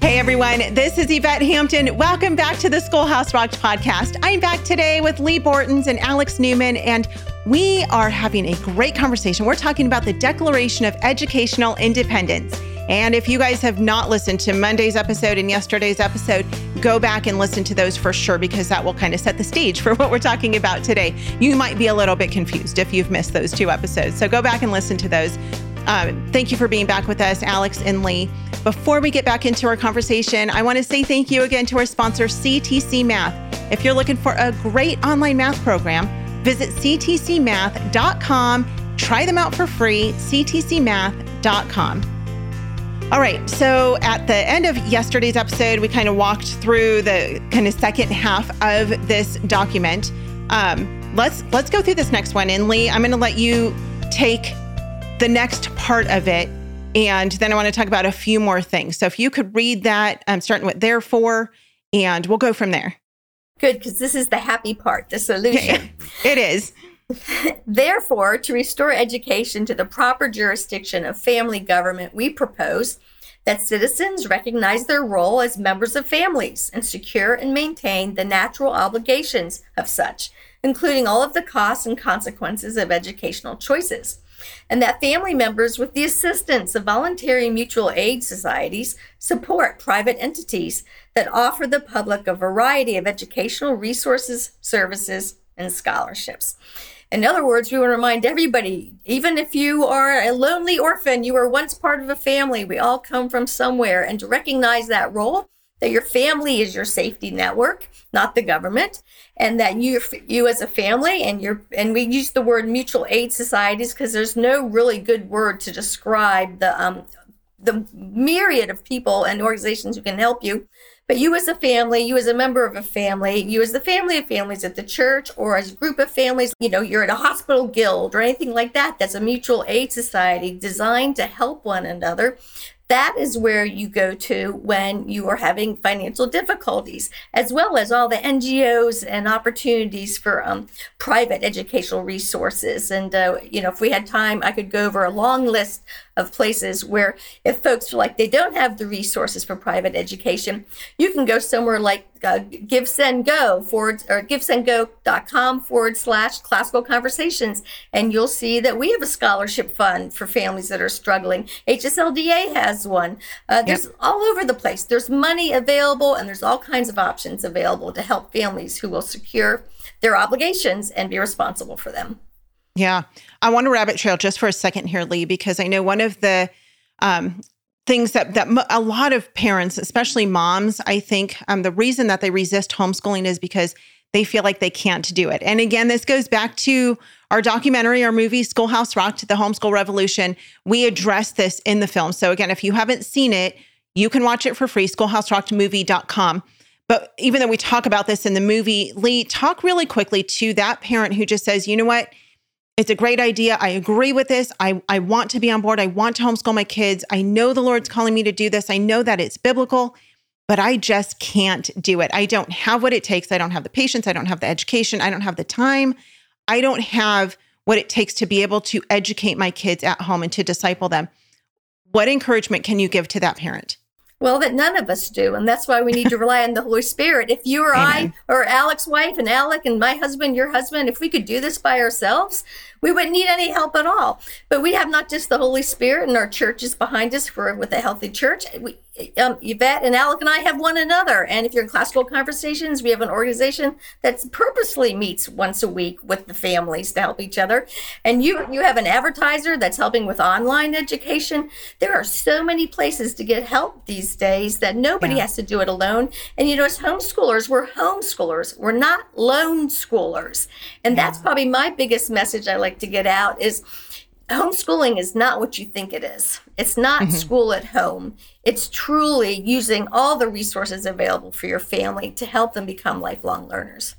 Hey everyone, this is Yvette Hampton. Welcome back to the Schoolhouse Rocked podcast. I'm back today with Leigh Bortins and Alex Newman, and we are having a great conversation. We're talking about the Declaration of Educational Independence. And if you guys have not listened to Monday's episode and yesterday's episode, go back and listen to those for sure, because that will kind of set the stage for what we're talking about today. You might be a little bit confused if you've missed those two episodes. So go back and listen to those. Um, thank you for being back with us, Alex and Leigh. Before we get back into our conversation, I want to say thank you again to our sponsor, CTC Math. If you're looking for a great online math program, visit ctcmath.com. Try them out for free, ctcmath.com. All right. So at the end of yesterday's episode, we kind of walked through the kind of second half of this document. Um, let's let's go through this next one. And Leigh, I'm going to let you take the next part of it. And then I want to talk about a few more things. So if you could read that, um, starting with therefore, and we'll go from there. Good, because this is the happy part, the solution. it is. Therefore, to restore education to the proper jurisdiction of family government, we propose that citizens recognize their role as members of families and secure and maintain the natural obligations of such, including all of the costs and consequences of educational choices and that family members, with the assistance of voluntary mutual aid societies, support private entities that offer the public a variety of educational resources, services, and scholarships. In other words, we want to remind everybody even if you are a lonely orphan, you were once part of a family. We all come from somewhere, and to recognize that role that your family is your safety network, not the government, and that you you as a family and your and we use the word mutual aid societies because there's no really good word to describe the um the myriad of people and organizations who can help you. But you as a family, you as a member of a family, you as the family of families at the church or as a group of families, you know, you're at a hospital guild or anything like that, that's a mutual aid society designed to help one another that is where you go to when you are having financial difficulties, as well as all the NGOs and opportunities for um, private educational resources. And, uh, you know, if we had time, I could go over a long list of places where if folks feel like they don't have the resources for private education, you can go somewhere like uh, Give Send Go forward or givesendgo.com forward slash classical conversations, and you'll see that we have a scholarship fund for families that are struggling. HSLDA has one. Uh, there's yep. all over the place. There's money available, and there's all kinds of options available to help families who will secure their obligations and be responsible for them. Yeah. I want to rabbit trail just for a second here, Leigh, because I know one of the um, things that that a lot of parents, especially moms, I think um, the reason that they resist homeschooling is because they feel like they can't do it. And again, this goes back to our documentary, our movie, Schoolhouse Rocked, The Homeschool Revolution. We address this in the film. So again, if you haven't seen it, you can watch it for free, schoolhouserockedmovie.com. But even though we talk about this in the movie, Leigh, talk really quickly to that parent who just says, you know what? It's a great idea. I agree with this. I, I want to be on board. I want to homeschool my kids. I know the Lord's calling me to do this. I know that it's biblical, but I just can't do it. I don't have what it takes. I don't have the patience. I don't have the education. I don't have the time. I don't have what it takes to be able to educate my kids at home and to disciple them. What encouragement can you give to that parent? Well, that none of us do. And that's why we need to rely on the Holy Spirit. If you or Amen. I or Alec's wife and Alec and my husband, your husband, if we could do this by ourselves, we wouldn't need any help at all. But we have not just the Holy Spirit and our church is behind us for with a healthy church. We, um, Yvette and Alec and I have one another. And if you're in classical conversations, we have an organization that purposely meets once a week with the families to help each other. And you you have an advertiser that's helping with online education. There are so many places to get help these days that nobody yeah. has to do it alone. And you know, as homeschoolers, we're homeschoolers. We're not lone schoolers. And yeah. that's probably my biggest message I like to get out is homeschooling is not what you think it is. It's not mm-hmm. school at home. It's truly using all the resources available for your family to help them become lifelong learners.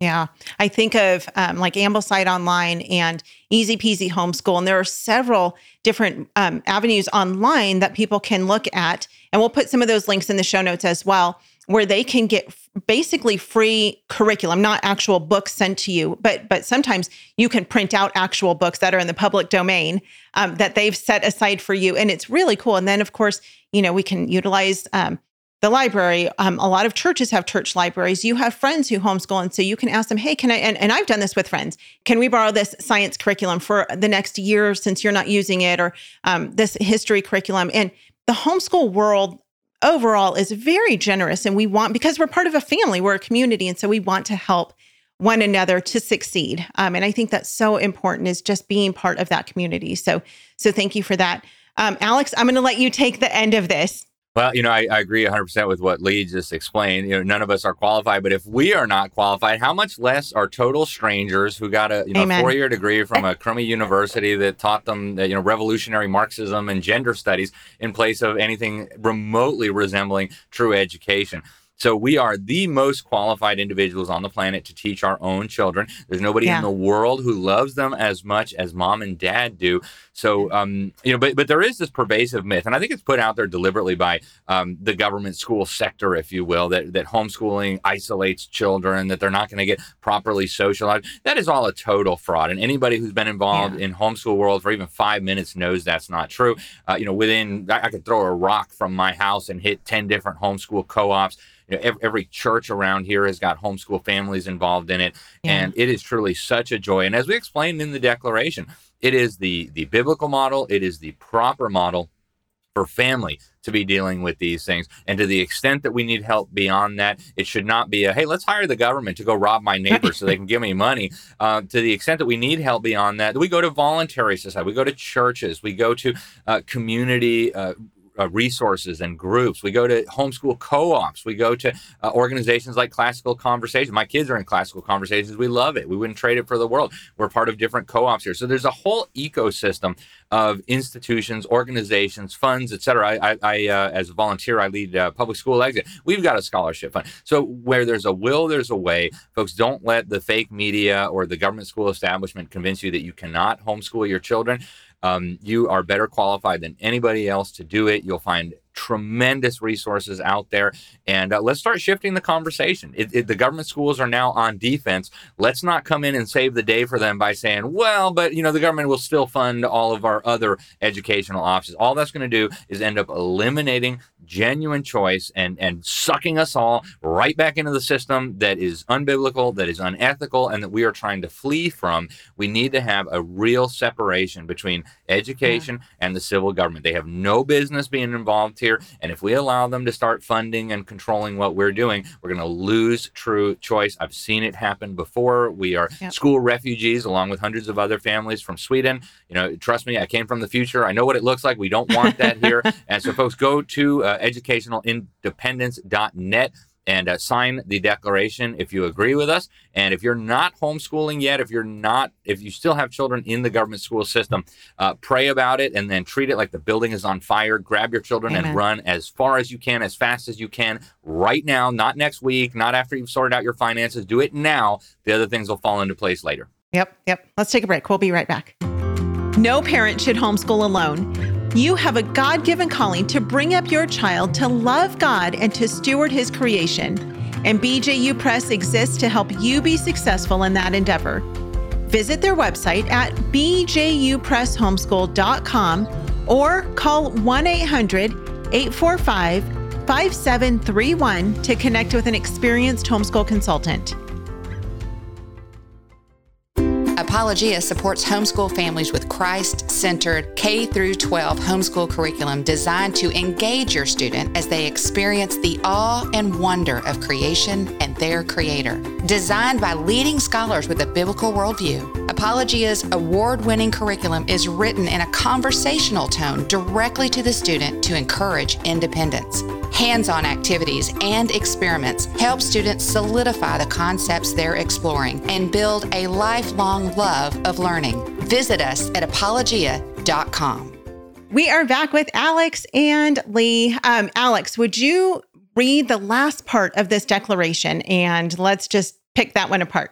Yeah, I think of um, like Ambleside Online and Easy Peasy Homeschool, and there are several different um, avenues online that people can look at, and we'll put some of those links in the show notes as well where they can get basically free curriculum not actual books sent to you but but sometimes you can print out actual books that are in the public domain um, that they've set aside for you and it's really cool and then of course you know we can utilize um, the library. Um, a lot of churches have church libraries. You have friends who homeschool. And so you can ask them, hey, can I, and, and I've done this with friends, can we borrow this science curriculum for the next year since you're not using it or um, this history curriculum? And the homeschool world overall is very generous. And we want, because we're part of a family, we're a community. And so we want to help one another to succeed. Um, and I think that's so important is just being part of that community. So, so thank you for that. Um, Alex, I'm going to let you take the end of this. Well, you know, I, I, agree 100% with what Leigh just explained. You know, none of us are qualified, but if we are not qualified, how much less are total strangers who got a you know four year degree from eh. a crummy university that taught them that, you know revolutionary Marxism and gender studies in place of anything remotely resembling true education? So we are the most qualified individuals on the planet to teach our own children. There's nobody yeah. in the world who loves them as much as mom and dad do. So um, you know, but but there is this pervasive myth, and I think it's put out there deliberately by um, the government school sector, if you will, that that homeschooling isolates children, that they're not going to get properly socialized. That is all a total fraud, and anybody who's been involved yeah. in homeschool world for even five minutes knows that's not true. Uh, you know, within I, I could throw a rock from my house and hit ten different homeschool co-ops you know, every, every, church around here has got homeschool families involved in it, yeah. and it is truly such a joy. And as we explained in the declaration, it is the the biblical model, it is the proper model for family to be dealing with these things. And to the extent that we need help beyond that, it should not be a, hey, let's hire the government to go rob my neighbor so they can give me money. Uh, to the extent that we need help beyond that, we go to voluntary society, we go to churches, we go to uh, community uh, uh, resources and groups. We go to homeschool co-ops. We go to uh, organizations like Classical Conversations. My kids are in Classical Conversations. We love it. We wouldn't trade it for the world. We're part of different co-ops here. So there's a whole ecosystem of institutions, organizations, funds, et cetera. I, I, I uh, as a volunteer, I lead uh, public school exit. We've got a scholarship fund. So where there's a will, there's a way. Folks, don't let the fake media or the government school establishment convince you that you cannot homeschool your children. Um, you are better qualified than anybody else to do it. You'll find tremendous resources out there. And uh, let's start shifting the conversation. It, it, the government schools are now on defense. Let's not come in and save the day for them by saying, well, but you know, the government will still fund all of our other educational options. All that's going to do is end up eliminating genuine choice and and sucking us all right back into the system that is unbiblical, that is unethical, and that we are trying to flee from. We need to have a real separation between education yeah. and the civil government. They have no business being involved here. And if we allow them to start funding and controlling what we're doing, we're going to lose true choice. I've seen it happen before. We are yep. school refugees along with hundreds of other families from Sweden. You know, trust me, I came from the future. I know what it looks like. We don't want that here. and so, folks, go to uh, educationalindependence.net and uh, sign the declaration if you agree with us. And if you're not homeschooling yet, if you're not, if you still have children in the government school system, uh, pray about it and then treat it like the building is on fire. Grab your children Amen. and run as far as you can, as fast as you can, right now, not next week, not after you've sorted out your finances. Do it now. The other things will fall into place later. Yep, yep. Let's take a break. We'll be right back. No parent should homeschool alone. You have a God given calling to bring up your child to love God and to steward his creation. And BJU Press exists to help you be successful in that endeavor. Visit their website at bjupresshomeschool.com or call 1 800 845 5731 to connect with an experienced homeschool consultant. Apologia supports homeschool families with Christ-centered K through 12 homeschool curriculum designed to engage your student as they experience the awe and wonder of creation and their creator. Designed by leading scholars with a biblical worldview, Apologia's award-winning curriculum is written in a conversational tone directly to the student to encourage independence. Hands on activities and experiments help students solidify the concepts they're exploring and build a lifelong love of learning. Visit us at apologia.com. We are back with Alex and Leigh. Um, Alex, would you read the last part of this declaration and let's just pick that one apart?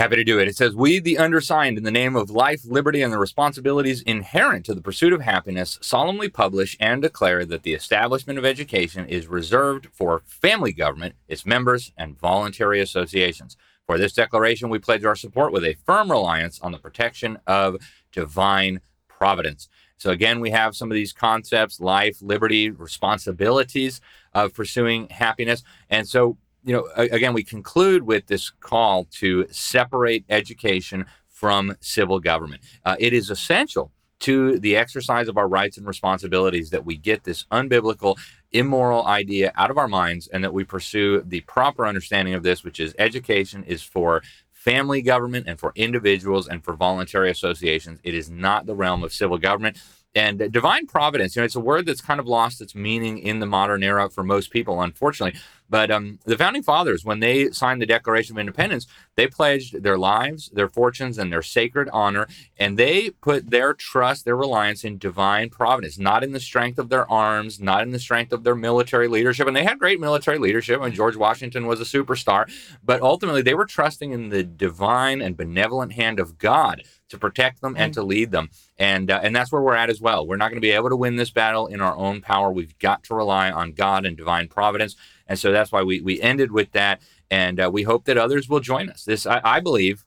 Happy to do it. It says, We, the undersigned, in the name of life, liberty, and the responsibilities inherent to the pursuit of happiness, solemnly publish and declare that the establishment of education is reserved for family government, its members, and voluntary associations. For this declaration, we pledge our support with a firm reliance on the protection of divine providence. So, again, we have some of these concepts life, liberty, responsibilities of pursuing happiness. And so, you know, again, we conclude with this call to separate education from civil government. Uh, it is essential to the exercise of our rights and responsibilities that we get this unbiblical, immoral idea out of our minds and that we pursue the proper understanding of this, which is education is for family government and for individuals and for voluntary associations. It is not the realm of civil government. And divine providence, you know, it's a word that's kind of lost its meaning in the modern era for most people, unfortunately. But um, the founding fathers, when they signed the Declaration of Independence, they pledged their lives, their fortunes, and their sacred honor, and they put their trust, their reliance in divine providence, not in the strength of their arms, not in the strength of their military leadership. And they had great military leadership, and George Washington was a superstar. But ultimately, they were trusting in the divine and benevolent hand of God to protect them and to lead them. And uh, and that's where we're at as well. We're not going to be able to win this battle in our own power. We've got to rely on God and divine providence. And so that's why we we ended with that. And uh, we hope that others will join us. This I, I believe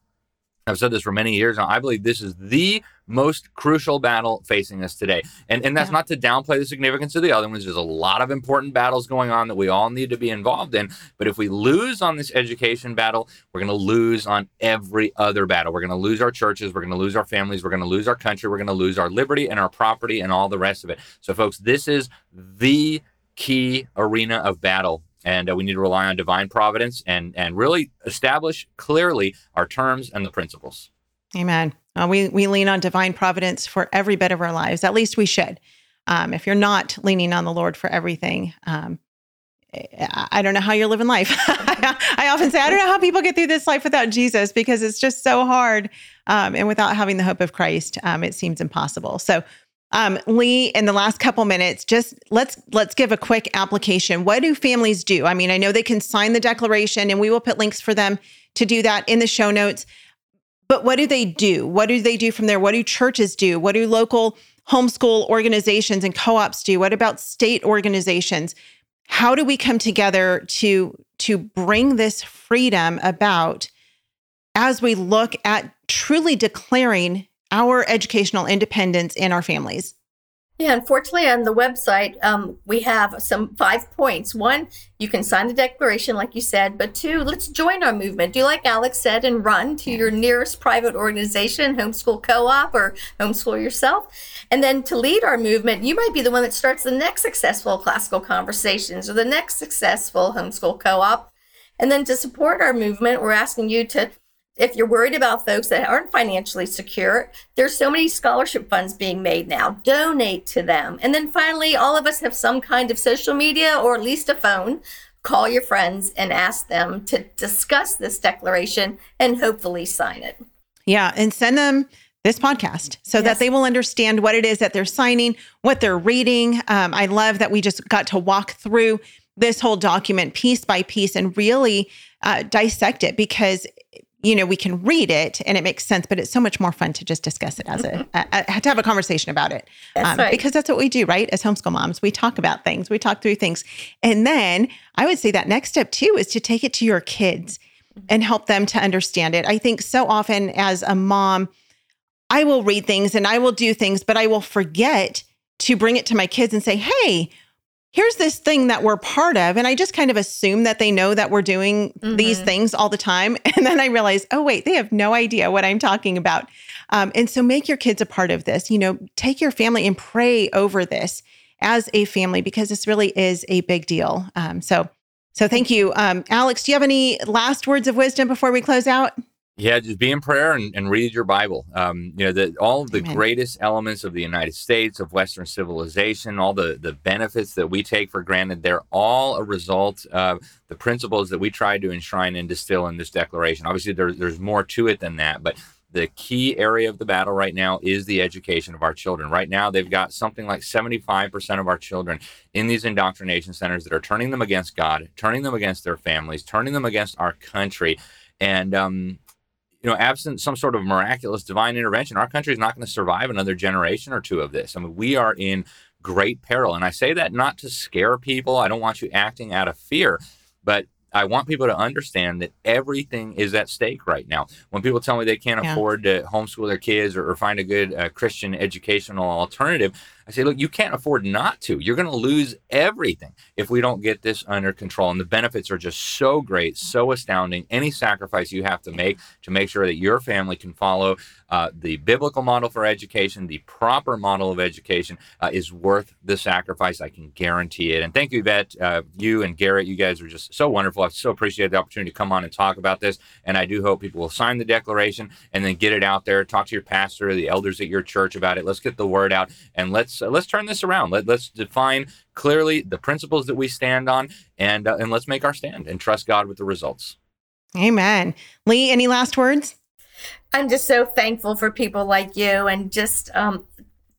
I've said this for many years now. I believe this is the most crucial battle facing us today. And, and that's yeah. not to downplay the significance of the other ones. There's a lot of important battles going on that we all need to be involved in. But if we lose on this education battle, we're going to lose on every other battle. We're going to lose our churches. We're going to lose our families. We're going to lose our country. We're going to lose our liberty and our property and all the rest of it. So, folks, this is the key arena of battle and uh, we need to rely on divine providence and and really establish clearly our terms and the principles. Amen. Uh, we we lean on divine providence for every bit of our lives. At least we should. Um, if you're not leaning on the Lord for everything, um, I don't know how you're living life. I often say, I don't know how people get through this life without Jesus because it's just so hard. Um, and without having the hope of Christ, um, it seems impossible. So um, Leigh, in the last couple minutes, just let's let's give a quick application. What do families do? I mean, I know they can sign the declaration, and we will put links for them to do that in the show notes. But what do they do? What do they do from there? What do churches do? What do local homeschool organizations and co-ops do? What about state organizations? How do we come together to to bring this freedom about as we look at truly declaring our educational independence in our families? Yeah, unfortunately, on the website, um, we have some five points. One, you can sign the declaration, like you said, but two, let's join our movement. Do like Alex said and run to your nearest private organization, homeschool co op, or homeschool yourself. And then to lead our movement, you might be the one that starts the next successful classical conversations or the next successful homeschool co op. And then to support our movement, we're asking you to if you're worried about folks that aren't financially secure, there's so many scholarship funds being made now. Donate to them. And then finally, all of us have some kind of social media or at least a phone. Call your friends and ask them to discuss this declaration and hopefully sign it. Yeah, and send them this podcast so yes. that they will understand what it is that they're signing, what they're reading. Um, I love that we just got to walk through this whole document piece by piece and really uh, dissect it because you know, we can read it and it makes sense, but it's so much more fun to just discuss it as a, a, a to have a conversation about it. That's um, right. Because that's what we do, right? As homeschool moms, we talk about things, we talk through things. And then I would say that next step too is to take it to your kids and help them to understand it. I think so often as a mom, I will read things and I will do things, but I will forget to bring it to my kids and say, hey, here's this thing that we're part of. And I just kind of assume that they know that we're doing mm-hmm. these things all the time. And then I realize, oh, wait, they have no idea what I'm talking about. Um, and so make your kids a part of this. You know, take your family and pray over this as a family because this really is a big deal. Um, so, so thank you. Um, Alex, do you have any last words of wisdom before we close out? Yeah, just be in prayer and, and read your Bible. Um, you know, the, all of the Amen. greatest elements of the United States, of Western civilization, all the, the benefits that we take for granted, they're all a result of the principles that we try to enshrine and distill in this declaration. Obviously, there, there's more to it than that, but the key area of the battle right now is the education of our children. Right now, they've got something like 75% of our children in these indoctrination centers that are turning them against God, turning them against their families, turning them against our country. And um, you know, absent some sort of miraculous divine intervention, our country is not going to survive another generation or two of this. I mean, we are in great peril. And I say that not to scare people. I don't want you acting out of fear, but I want people to understand that everything is at stake right now. When people tell me they can't yeah. afford to homeschool their kids or, or find a good uh, Christian educational alternative, I say, look, you can't afford not to. You're going to lose everything if we don't get this under control. And the benefits are just so great, so astounding. Any sacrifice you have to make to make sure that your family can follow uh, the biblical model for education, the proper model of education, uh, is worth the sacrifice. I can guarantee it. And thank you, Yvette. Uh, you and Garrett, you guys are just so wonderful. I so appreciate the opportunity to come on and talk about this. And I do hope people will sign the declaration and then get it out there. Talk to your pastor, the elders at your church about it. Let's get the word out and let's let's uh, let's turn this around. Let, let's define clearly the principles that we stand on, and uh, and let's make our stand and trust God with the results. Amen. Leigh, any last words? I'm just so thankful for people like you and just um,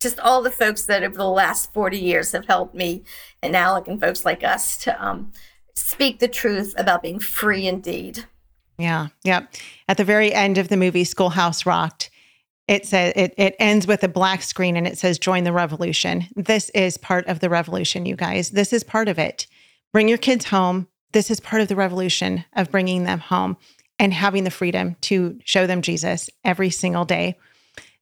just all the folks that over the last 40 years have helped me and Alec and folks like us to um, speak the truth about being free indeed. Yeah, yeah. At the very end of the movie Schoolhouse Rocked, it says it, it ends with a black screen and it says join the revolution. This is part of the revolution you guys. This is part of it. Bring your kids home. This is part of the revolution of bringing them home and having the freedom to show them jesus every single day.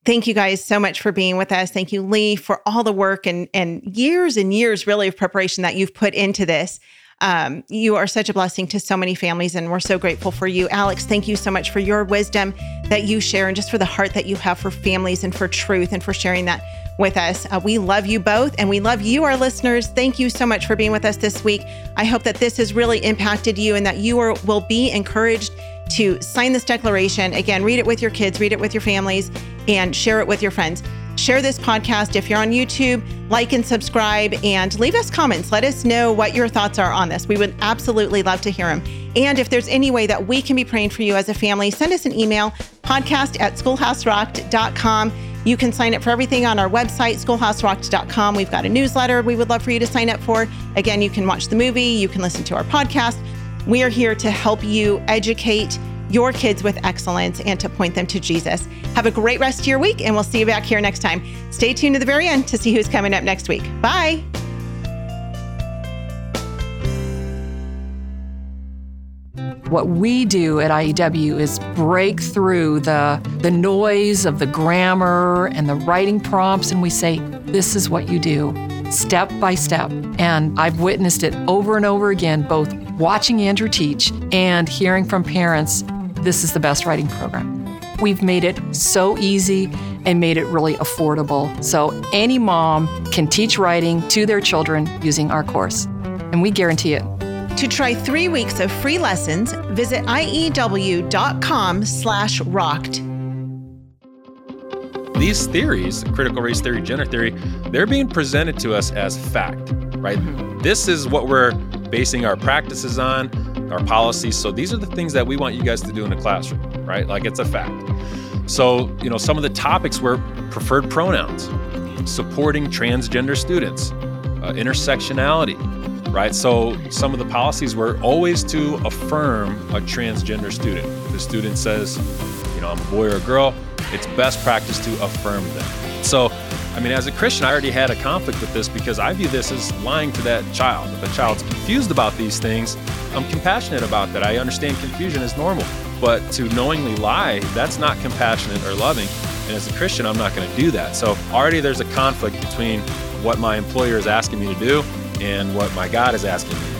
Thank you guys so much for being with us. Thank you Leigh for all the work and and years and years really of preparation that you've put into this um, you are such a blessing to so many families, and we're so grateful for you. Alex, thank you so much for your wisdom that you share and just for the heart that you have for families and for truth and for sharing that with us. Uh, we love you both and we love you, our listeners. Thank you so much for being with us this week. I hope that this has really impacted you and that you are, will be encouraged to sign this declaration. Again, read it with your kids, read it with your families, and share it with your friends. Share this podcast if you're on YouTube, like and subscribe, and leave us comments. Let us know what your thoughts are on this. We would absolutely love to hear them. And if there's any way that we can be praying for you as a family, send us an email podcast at schoolhouserocked.com. You can sign up for everything on our website, schoolhouserocked.com. We've got a newsletter we would love for you to sign up for. Again, you can watch the movie, you can listen to our podcast. We are here to help you educate your kids with excellence and to point them to Jesus. Have a great rest of your week, and we'll see you back here next time. Stay tuned to the very end to see who's coming up next week. Bye. What we do at IEW is break through the, the noise of the grammar and the writing prompts, and we say, This is what you do, step by step. And I've witnessed it over and over again, both watching Andrew teach and hearing from parents this is the best writing program. We've made it so easy and made it really affordable. So any mom can teach writing to their children using our course, and we guarantee it. To try three weeks of free lessons, visit iew.com slash rocked. These theories, critical race theory, gender theory, they're being presented to us as fact, right? Mm-hmm. This is what we're basing our practices on our policies. So these are the things that we want you guys to do in the classroom, right? Like it's a fact. So, you know, some of the topics were preferred pronouns, supporting transgender students, uh, intersectionality, right? So some of the policies were always to affirm a transgender student. If the student says, you know, I'm a boy or a girl, it's best practice to affirm them. So I mean, as a Christian, I already had a conflict with this because I view this as lying to that child. If a child's confused about these things, I'm compassionate about that. I understand confusion is normal. But to knowingly lie, that's not compassionate or loving. And as a Christian, I'm not going to do that. So already there's a conflict between what my employer is asking me to do and what my God is asking me